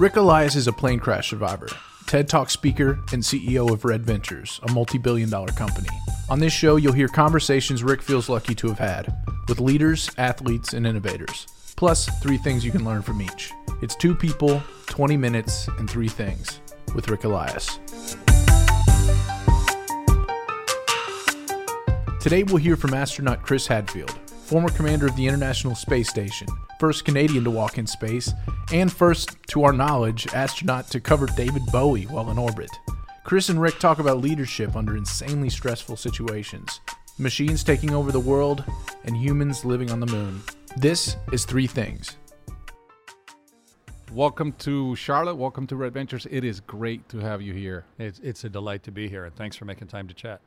Ric Elias is a plane crash survivor, TED Talk speaker, and CEO of Red Ventures, a multi billion dollar company. On this show, you'll hear conversations Ric feels lucky to have had with leaders, athletes, and innovators, plus three things you can learn from each. It's two people, 20 minutes, and three things with Ric Elias. Today, we'll hear from astronaut Chris Hadfield, former commander of the International Space Station, first Canadian to walk in space, and first, to our knowledge, astronaut to cover David Bowie while in orbit. Chris and Ric talk about leadership under insanely stressful situations, machines taking over the world, and humans living on the moon. This is Three Things. Welcome to Charlotte. Welcome to Red Ventures. It is great to have you here. It's, it's a delight to be here, and thanks for making time to chat.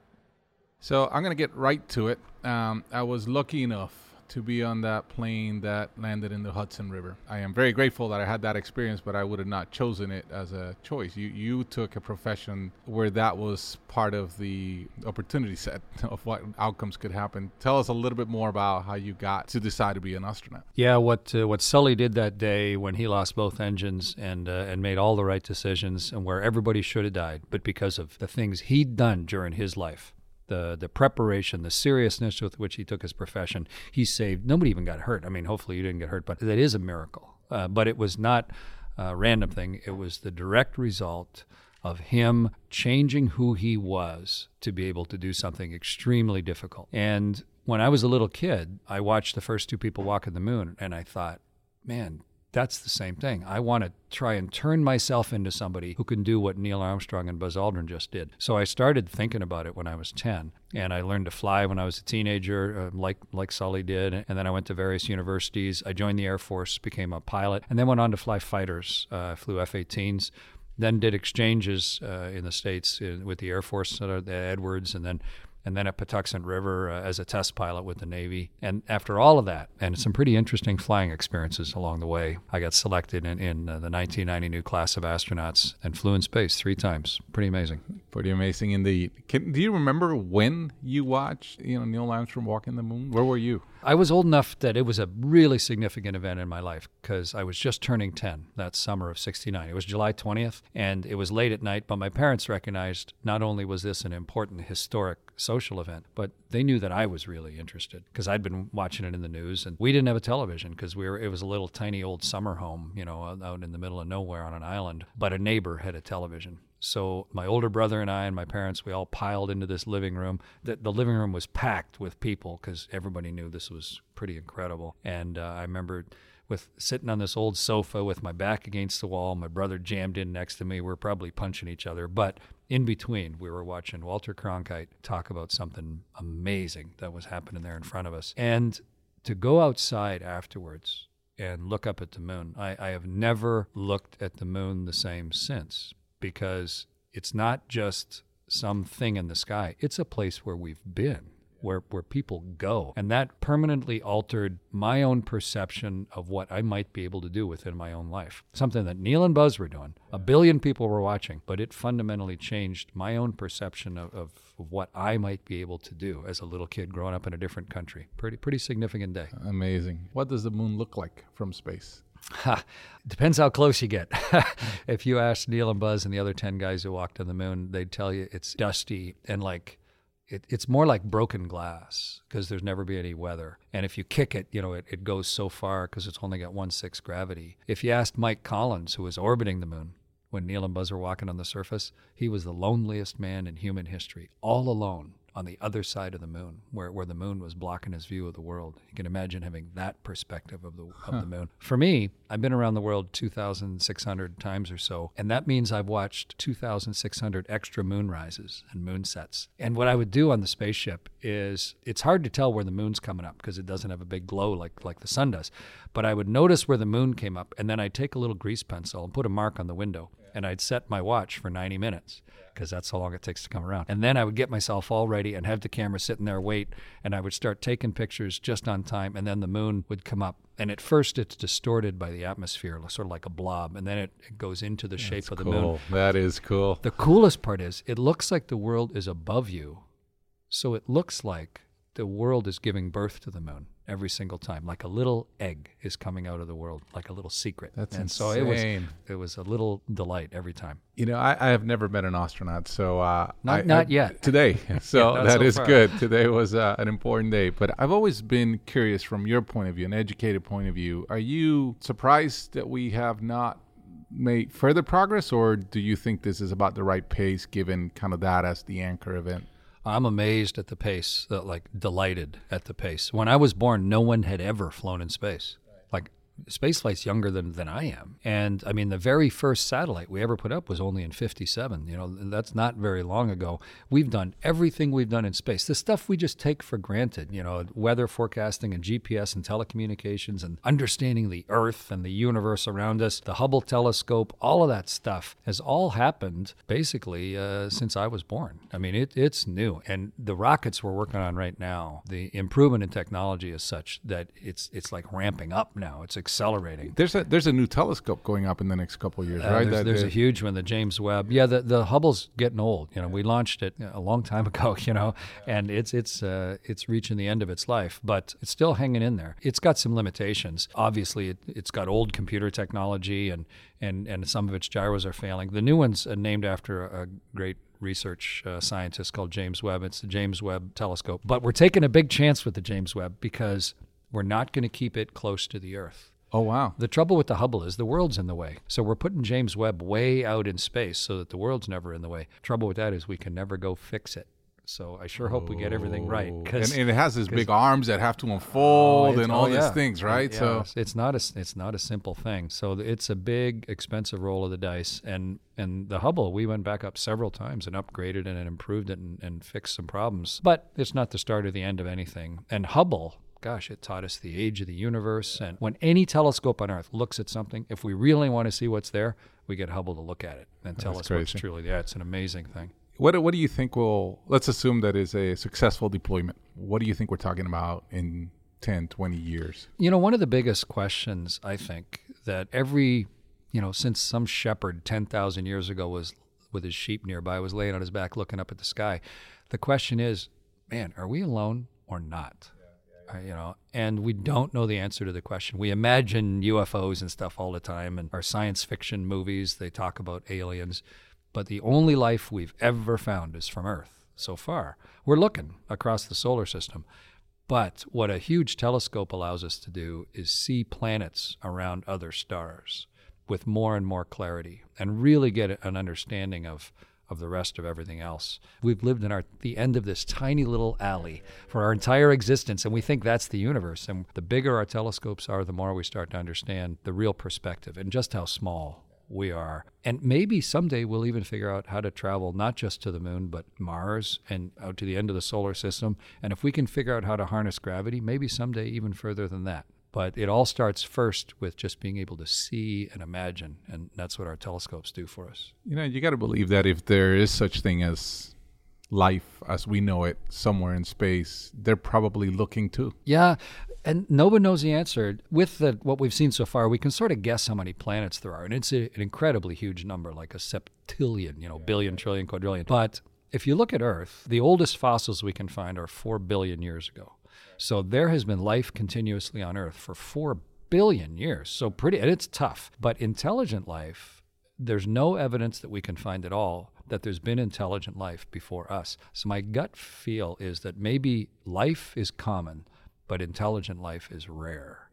So, I'm going to get right to it. Um, I was lucky enough to be on that plane that landed in the Hudson River. I am very grateful that I had that experience, but I would have not chosen it as a choice. You you took a profession where that was part of the opportunity set of what outcomes could happen. Tell us a little bit more about how you got to decide to be an astronaut. Yeah, what uh, what Sully did that day when he lost both engines and uh, and made all the right decisions, and where everybody should have died, but because of the things he'd done during his life the the preparation, the seriousness with which he took his profession, he saved. Nobody even got hurt. I mean, hopefully you didn't get hurt, but that is a miracle. Uh, but it was not a random thing. It was the direct result of him changing who he was to be able to do something extremely difficult. And when I was a little kid, I watched the first two people walk on the moon, and I thought, man, that's the same thing. I want to try and turn myself into somebody who can do what Neil Armstrong and Buzz Aldrin just did. So I started thinking about it when I was 10, and I learned to fly when I was a teenager, uh, like like Sully did. And then I went to various universities. I joined the Air Force, became a pilot, and then went on to fly fighters. Uh, flew F-18s. Then did exchanges uh, in the states uh, with the Air Force at Edwards, and then and then at Patuxent River uh, as a test pilot with the Navy. And after all of that, and some pretty interesting flying experiences along the way, I got selected in, in uh, the 1990 new class of astronauts and flew in space three times. Pretty amazing. Pretty amazing indeed. Can, do you remember when you watched you know Neil Armstrong walk walking the moon? Where were you? I was old enough that it was a really significant event in my life because I was just turning 10 that summer of 69. It was July 20th, and it was late at night, but my parents recognized not only was this an important historic social event, but they knew that I was really interested because I'd been watching it in the news, and we didn't have a television because we were it was a little tiny old summer home, you know, out in the middle of nowhere on an island. But a neighbor had a television, so my older brother and I and my parents, we all piled into this living room. The, the living room was packed with people because everybody knew this was pretty incredible. And uh, I remember with sitting on this old sofa with my back against the wall, my brother jammed in next to me. We were probably punching each other, but in between, we were watching Walter Cronkite talk about something amazing that was happening there in front of us. And to go outside afterwards and look up at the moon, I, I have never looked at the moon the same since because it's not just some thing in the sky, it's a place where we've been where, where people go. And that permanently altered my own perception of what I might be able to do within my own life. Something that Neil and Buzz were doing. A billion people were watching, but it fundamentally changed my own perception of, of, of what I might be able to do as a little kid growing up in a different country. Pretty, pretty significant day. Amazing. What does the moon look like from space? Ha, depends how close you get. if you ask Neil and Buzz and the other 10 guys who walked on the moon, they'd tell you it's dusty and like it, it's more like broken glass because there's never been any weather. And if you kick it, you know, it, it goes so far because it's only got one sixth gravity. If you asked Mike Collins, who was orbiting the moon when Neil and Buzz were walking on the surface, he was the loneliest man in human history, all alone on the other side of the moon, where, where the moon was blocking his view of the world. You can imagine having that perspective of the of huh. the moon. For me, I've been around the world 2,600 times or so, and that means I've watched 2,600 extra moon rises and moon sets. And what I would do on the spaceship is it's hard to tell where the moon's coming up because it doesn't have a big glow like like the sun does. But I would notice where the moon came up, and then I'd take a little grease pencil and put a mark on the window, and I'd set my watch for 90 minutes because that's how long it takes to come around. And then I would get myself all ready and have the camera sitting there wait, and I would start taking pictures just on time, and then the moon would come up. And at first, it's distorted by the atmosphere, sort of like a blob, and then it, it goes into the shape of the cool. moon. That is cool. The coolest part is it looks like the world is above you, so it looks like the world is giving birth to the moon every single time. Like a little egg is coming out of the world, like a little secret. That's and so it was it was a little delight every time. You know, I, I have never met an astronaut, so uh, Not- I- not I- yet. Today, so not that so is far. good. Today was uh, an important day, but I've always been curious from your point of view, an educated point of view. Are you surprised that we have not made further progress, or do you think this is about the right pace, given kind of that as the anchor event? I'm amazed at the pace, uh, like delighted at the pace. When I was born, no one had ever flown in space. Like spaceflight's younger than, than I am. And I mean, the very first satellite we ever put up was only in 57. You know, that's not very long ago. We've done everything we've done in space. The stuff we just take for granted, you know, weather forecasting and GPS and telecommunications and understanding the Earth and the universe around us, the Hubble telescope, all of that stuff has all happened basically uh, since I was born. I mean, it, it's new. And the rockets we're working on right now, the improvement in technology is such that it's it's like ramping up now. It's accelerating. There's a there's a new telescope going up in the next couple of years, Uh, right? there's That- there's a huge one, the James Webb. Yeah, the, the Hubble's getting old. You know, we launched it a long time ago. You know, and it's it's uh, it's reaching the end of its life, but it's still hanging in there. It's got some limitations. Obviously, it, it's got old computer technology, and and and some of its gyros are failing. The new one's uh, named after a great research uh, scientist called James Webb. It's the James Webb Telescope. But we're taking a big chance with the James Webb because we're not going to keep it close to the Earth. Oh wow, The trouble with the Hubble is the world's in the way. So we're putting James Webb way out in space so that the world's never in the way. Trouble with that is we can never go fix it. So I sure hope we get everything right. Oh, and, and it has these big arms that have to unfold oh, it's- and all oh, these yeah. things, right? Yeah, So it's- it's not a it's not a simple thing. So it's a big, expensive roll of the dice. And and the Hubble, we went back up several times and upgraded it and improved it and, and fixed some problems. But it's not the start or the end of anything. And Hubble. Gosh, it taught us the age of the universe. And when any telescope on Earth looks at something, if we really want to see what's there, we get Hubble to look at it and tell That's us what's crazy. truly there. It's an amazing thing. What what do you think will let's assume that is a successful deployment. What do you think we're talking about in 10, 20 years? You know, one of the biggest questions I think that every, you know, since some shepherd 10,000 years ago was with his sheep nearby, was laying on his back looking up at the sky, the question is, man, are we alone or not? Uh, you know, and we don't know the answer to the question. We imagine UFOs and stuff all the time, and our science fiction movies they talk about aliens, but the only life we've ever found is from Earth so far. We're looking across the solar system, but what a huge telescope allows us to do is see planets around other stars with more and more clarity and really get an understanding of of the rest of everything else. We've lived in our the end of this tiny little alley for our entire existence and we think that's the universe and the bigger our telescopes are the more we start to understand the real perspective and just how small we are. And maybe someday we'll even figure out how to travel not just to the moon, but Mars and out to the end of the solar system. And if we can figure out how to harness gravity, maybe someday even further than that. But it all starts first with just being able to see and imagine. And that's what our telescopes do for us. You know, you got to believe that if there is such thing as life as we know it somewhere in space, they're probably looking too. Yeah, and no one knows the answer. With the, what we've seen so far, we can sort of guess how many planets there are, and it's a, an incredibly huge number, like a septillion, you know, billion, trillion, quadrillion. But if you look at Earth, the oldest fossils we can find are four billion years ago. So there has been life continuously on Earth for four billion years. So pretty, and it's tough. But intelligent life, there's no evidence that we can find at all that there's been intelligent life before us. So my gut feel is that maybe life is common, but intelligent life is rare.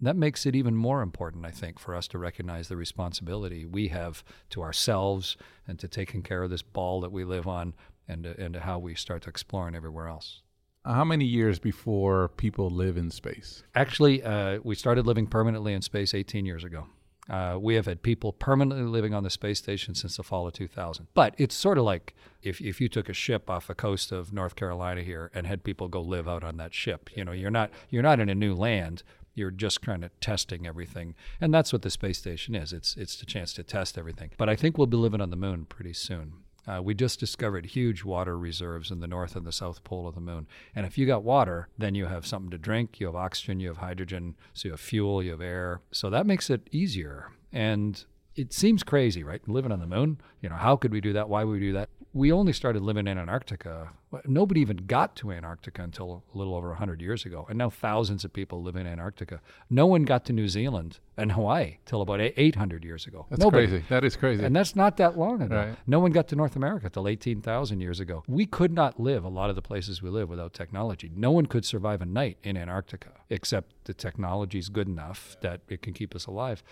That makes it even more important, I think, for us to recognize the responsibility we have to ourselves and to taking care of this ball that we live on and and how we start to exploring everywhere else. How many years before people live in space? Actually, uh, we started living permanently in space 18 years ago. Uh, we have had people permanently living on the space station since the fall of 2000. But it's sort of like if, if you took a ship off the coast of North Carolina here and had people go live out on that ship. You know, you're not you're not in a new land. You're just kind of testing everything, and that's what the space station is. It's it's the chance to test everything. But I think we'll be living on the moon pretty soon. Uh, we just discovered huge water reserves in the north and the south pole of the moon. And if you got water, then you have something to drink, you have oxygen, you have hydrogen, so you have fuel, you have air. So that makes it easier. And it seems crazy, right? Living on the moon, you know, how could we do that? Why would we do that? We only started living in Antarctica. Nobody even got to Antarctica until a little over 100 years ago. And now thousands of people live in Antarctica. No one got to New Zealand and Hawaii till about 800 years ago. That's Nobody. crazy. That is crazy. And that's not that long ago. Right. No one got to North America till 18,000 years ago. We could not live a lot of the places we live without technology. No one could survive a night in Antarctica, except the technology is good enough that it can keep us alive.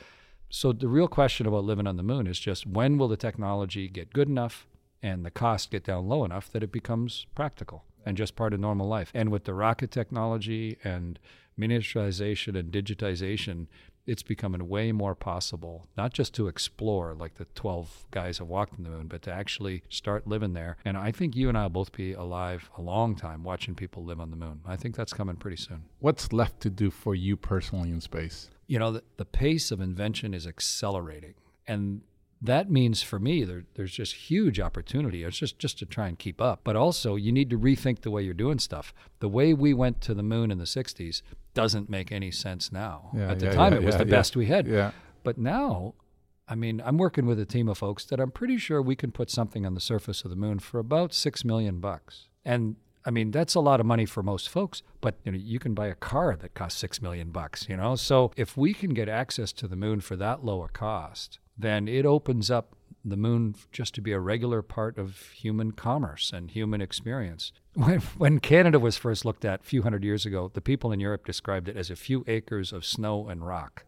So the real question about living on the moon is just when will the technology get good enough and the costs get down low enough that it becomes practical and just part of normal life. And with the rocket technology and miniaturization and digitization, it's becoming way more possible, not just to explore like the 12 guys have walked on the moon, but to actually start living there. And I think you and I will both be alive a long time watching people live on the moon. I think that's coming pretty soon. What's left to do for you personally in space? You know, the, the pace of invention is accelerating. And that means for me there, there's just huge opportunity. It's just just to try and keep up. But also you need to rethink the way you're doing stuff. The way we went to the moon in the 60s doesn't make any sense now. Yeah, at the yeah, time yeah, it was the best we had. Yeah. but now i mean i'm working with a team of folks that i'm pretty sure we can put something on the surface of the moon for about 6 million bucks. And I mean, that's a lot of money for most folks, but you know, you can buy a car that costs 6 million bucks, you know? So if we can get access to the moon for that low a cost, then it opens up the moon just to be a regular part of human commerce and human experience. When, when Canada was first looked at a few hundred years ago, the people in Europe described it as a few acres of snow and rock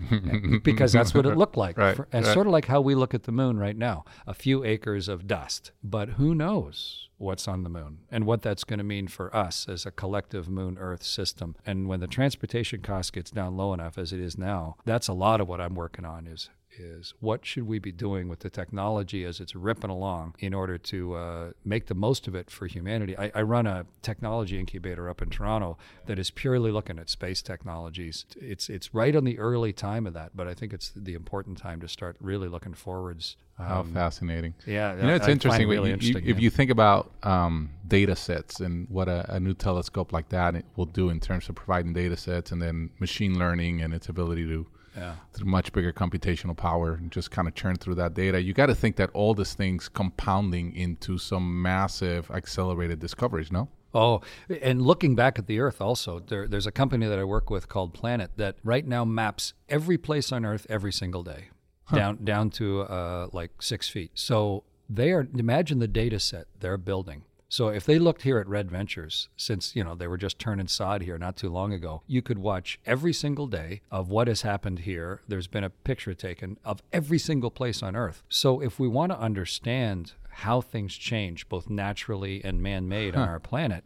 because that's what it looked like. Right, For- and right. sort of like how we look at the moon right now a few acres of dust. But who knows what's on the moon and what that's going to mean for us as a collective moon Earth system. And when the transportation cost gets down low enough as it is now, that's a lot of what I'm working on is is what should we be doing with the technology as it's ripping along in order to uh, make the most of it for humanity. I, I run a technology incubator up in Toronto that is purely looking at space technologies. It's it's right on the early time of that, but I think it's the important time to start really looking forwards. How Um, fascinating. yeah, You know, it's I interesting. really you- you- interesting, if you think about um, data sets and what a, a new telescope like that will do in terms of providing data sets and then machine learning and its ability to Yeah. through much bigger computational power and just kind of churn through that data. You got to think that all these things compounding into some massive accelerated discoveries, no? Oh, and looking back at the Earth, also, there, there's a company that I work with called Planet that right now maps every place on Earth every single day, down down to uh, like six feet. So they are imagine the data set they're building. So if they looked here at Red Ventures, since you know they were just turning sod here not too long ago, you could watch every single day of what has happened here. There's been a picture taken of every single place on Earth. So if we want to understand how things change, both naturally and man-made on our planet,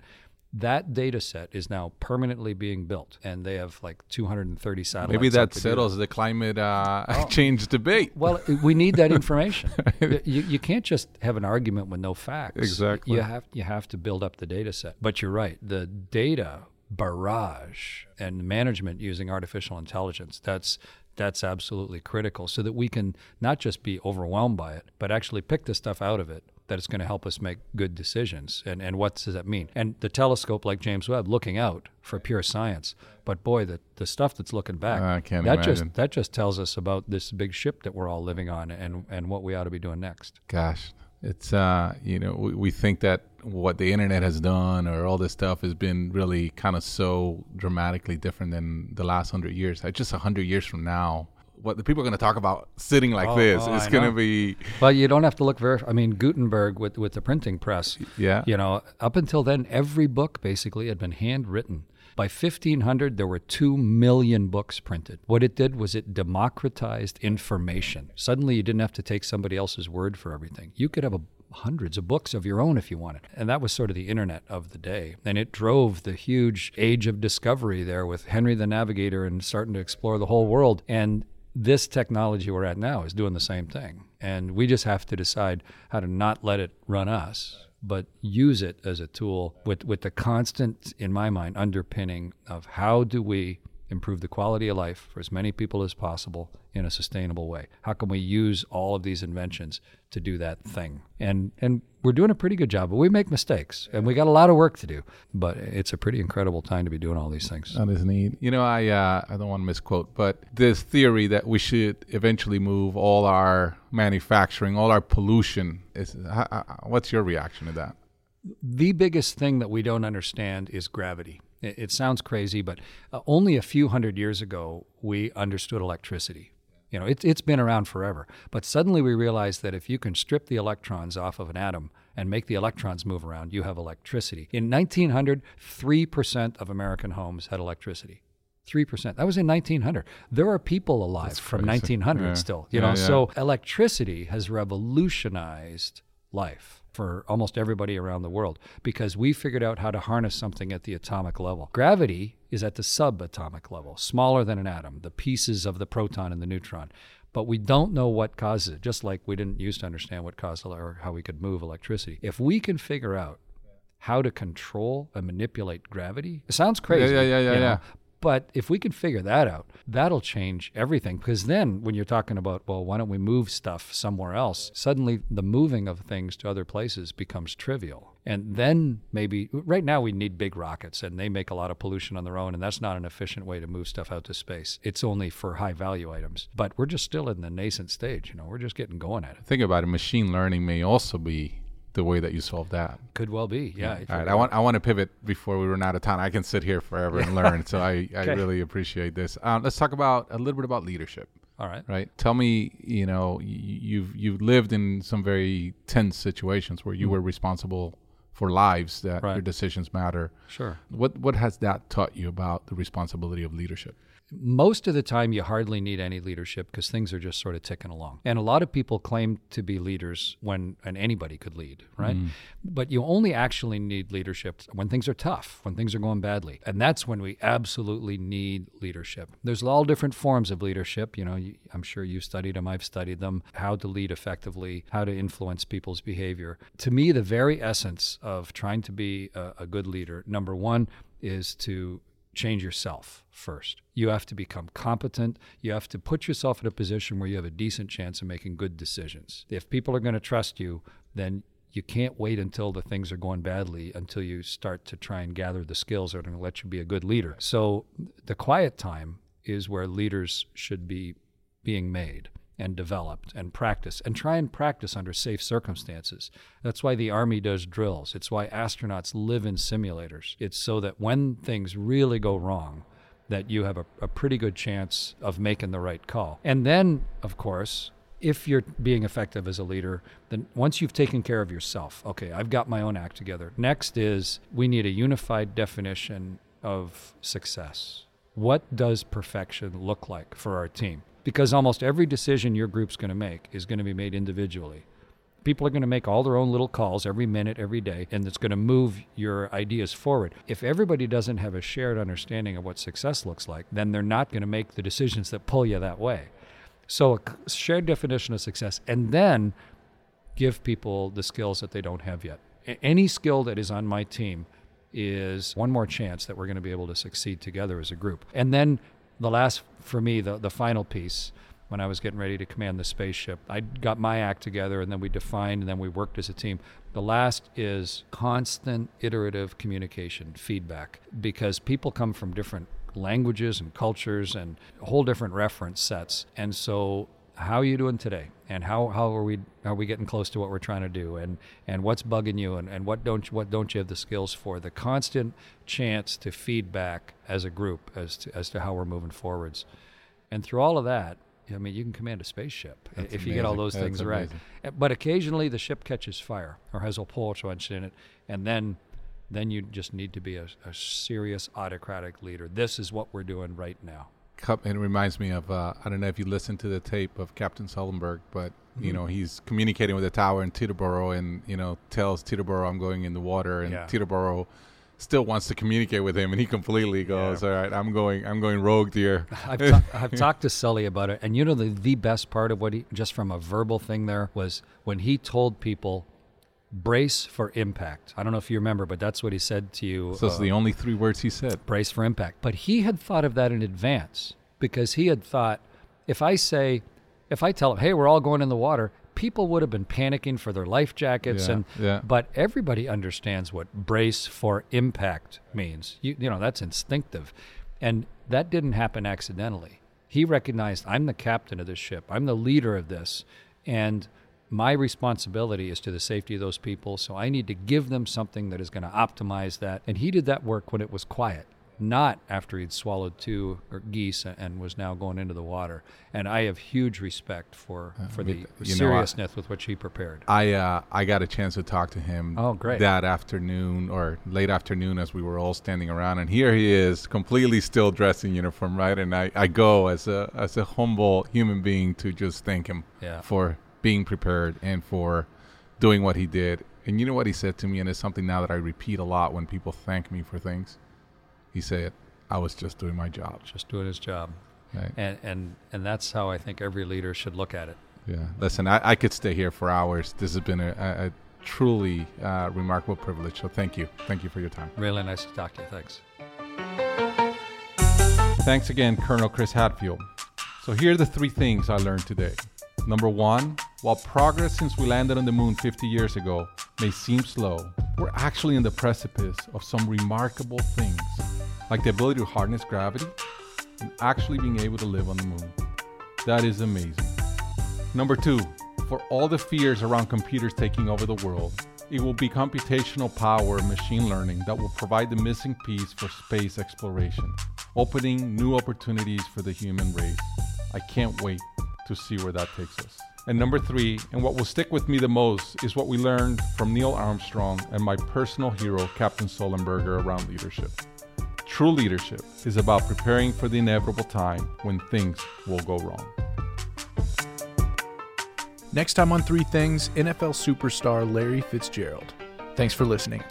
that data set is now permanently being built, and they have like 230 satellites. Maybe that settles the climate uh, change debate. well, we need that information. you, you can't just have an argument with no facts. Exactly. You have you have to build up the data set. But you're right. The data barrage and management using artificial intelligence. That's that's absolutely critical so that we can not just be overwhelmed by it, but actually pick the stuff out of it that it's going to help us make good decisions. And, and what does that mean? And the telescope like James Webb looking out for pure science. But boy, the, the stuff that's looking back, I can't that imagine. just that just tells us about this big ship that we're all living on and, and what we ought to be doing next. Gosh, it's uh, you know, we, we think that what the internet has done or all this stuff has been really kind of so dramatically different than the last hundred years. Like just a hundred years from now, what the people are going to talk about sitting like Oh, this oh, is I going to be, Well, you don't have to look very. I mean, Gutenberg with with the printing press. yeah. You know, up until then, every book basically had been handwritten. By 1500, there were 2 million books printed. What it did was it democratized information. Suddenly, you didn't have to take somebody else's word for everything. You could have a, hundreds of books of your own if you wanted. And that was sort of the internet of the day. And it drove the huge age of discovery there with Henry the Navigator and starting to explore the whole world. And this technology we're at now is doing the same thing. And we just have to decide how to not let it run us, but use it as a tool with, with the constant, in my mind, underpinning of how do we improve the quality of life for as many people as possible in a sustainable way? How can we use all of these inventions to do that thing? And and we're doing a pretty good job, but we make mistakes and we got a lot of work to do. But it's a pretty incredible time to be doing all these things. That is neat. You know, I uh, I don't want to misquote, but this theory that we should eventually move all our manufacturing, all our pollution. Is what's your reaction to that? The biggest thing that we don't understand is gravity. It, it sounds crazy, but uh, only a few hundred years ago we understood electricity. You know, it, it's been around forever. But suddenly we realized that if you can strip the electrons off of an atom and make the electrons move around, you have electricity. In 1900, 3% of American homes had electricity. 3%. That was in 1900. There are people alive from 1900 Yeah. still, you Yeah, know. yeah. So electricity has revolutionized life for almost everybody around the world because we figured out how to harness something at the atomic level. Gravity is at the subatomic level, smaller than an atom, the pieces of the proton and the neutron. But we don't know what causes it, just like we didn't used to understand what caused or how we could move electricity. If we can figure out how to control and manipulate gravity, it sounds crazy. yeah, yeah, yeah, you know, yeah. But if we can figure that out, that'll change everything. Because then, when you're talking about, well, why don't we move stuff somewhere else? Suddenly, the moving of things to other places becomes trivial. And then maybe, right now, we need big rockets and they make a lot of pollution on their own. And that's not an efficient way to move stuff out to space. It's only for high value items. But we're just still in the nascent stage. You know, we're just getting going at it. Think about it. Machine learning may also be the way that you solve that. Could well be. Yeah. if All right, I want I want to pivot before we run out of time. I can sit here forever and learn, so I, I Okay. really appreciate this. Um, let's talk about a little bit about leadership. All right. Right. Tell me, you know, you've you've lived in some very tense situations where you were responsible for lives that Right. your decisions matter. Sure. What what has that taught you about the responsibility of leadership? Most of the time you hardly need any leadership because things are just sort of ticking along. And a lot of people claim to be leaders when and anybody could lead right? Mm. But you only actually need leadership when things are tough when things are going badly. And that's when we absolutely need leadership. There's all different forms of leadership you know i'm sure you've studied them i've studied them how to lead effectively how to influence people's behavior. To me the very essence of trying to be a, a good leader number one is to change yourself first. You have to become competent. You have to put yourself in a position where you have a decent chance of making good decisions. If people are going to trust you, then you can't wait until the things are going badly until you start to try and gather the skills that are going to let you be a good leader. So the quiet time is where leaders should be being made and developed and practice and try and practice under safe circumstances. That's why the Army does drills. It's why astronauts live in simulators. It's so that when things really go wrong, that you have a, a pretty good chance of making the right call. And then, of course, if you're being effective as a leader, then once you've taken care of yourself, okay, I've got my own act together. Next is we need a unified definition of success. What does perfection look like for our team? Because almost every decision your group's going to make is going to be made individually. People are going to make all their own little calls every minute, every day, and it's going to move your ideas forward. If everybody doesn't have a shared understanding of what success looks like, then they're not going to make the decisions that pull you that way. So, a shared definition of success, and then give people the skills that they don't have yet. Any skill that is on my team is one more chance that we're going to be able to succeed together as a group. And then the last, for me, the, the final piece, when I was getting ready to command the spaceship, I got my act together and then we defined and then we worked as a team. The last is constant iterative communication, feedback, because people come from different languages and cultures and whole different reference sets. And so how are you doing today? And how, how are we are we getting close to what we're trying to do? And and what's bugging you? And, and what don't you, what don't you have the skills for? The constant chance to feedback as a group as to as to how we're moving forwards. And through all of that I mean you can command a spaceship That's if you get all amazing. those That's things right. amazing. Uh, but occasionally the ship catches fire or has a wrench in it and then then you just need to be a, a serious autocratic leader. This is what we're doing right now It reminds me of uh, I don't know if you listened to the tape of Captain Sullenberg, but you Mm-hmm. know he's communicating with the tower in Teterboro, and you know tells Teterboro I'm going in the water, and Yeah. Teterboro still wants to communicate with him, and he completely goes, Yeah. "All right, I'm going, I'm going rogue here." I've, ta- I've talked to Sully about it, and you know the the best part of what he just from a verbal thing there was when he told people, brace for impact. I don't know if you remember, but that's what he said to you. So it's uh, the only three words he said. brace for impact. But he had thought of that in advance because he had thought if I say, if I tell him, hey, we're all going in the water, people would have been panicking for their life jackets. Yeah, and yeah. But everybody understands what brace for impact means. You, you know, that's instinctive. And that didn't happen accidentally. He recognized I'm the captain of this ship, I'm the leader of this. And my responsibility is to the safety of those people. So I need to give them something that is going to optimize that. And he did that work when it was quiet, not after he'd swallowed two geese and was now going into the water. And I have huge respect for, for the you know, I- seriousness with which he prepared. I uh, I got a chance to talk to him. Oh, great. That afternoon or late afternoon, as we were all standing around, and here he is, completely still dressed in uniform, right? And I, I go as a as a humble human being to just thank him Yeah. for being prepared and for doing what he did. And you know what he said to me, and it's something now that I repeat a lot when people thank me for things. He said, "I was just doing my job." Just doing his job. Right? And, and, and that's how I think every leader should look at it. Yeah. Listen, I, I could stay here for hours. This has been a, a, a truly uh, remarkable privilege. So thank you. Thank you for your time. Really nice to talk to you. Thanks. Thanks again, Colonel Chris Hadfield. So here are the three things I learned today. Number one, while progress since we landed on the moon 50 years ago may seem slow, we're actually in the precipice of some remarkable things, like the ability to harness gravity and actually being able to live on the moon. That is amazing. Number two, for all the fears around computers taking over the world, it will be computational power and machine learning that will provide the missing piece for space exploration, opening new opportunities for the human race. I can't wait to see where that takes us. And number three, and what will stick with me the most, is what we learned from Neil Armstrong and my personal hero, Captain Sullenberger, around leadership. True leadership is about preparing for the inevitable time when things will go wrong. Next time on Three Things, NFL superstar Larry Fitzgerald. Thanks for listening.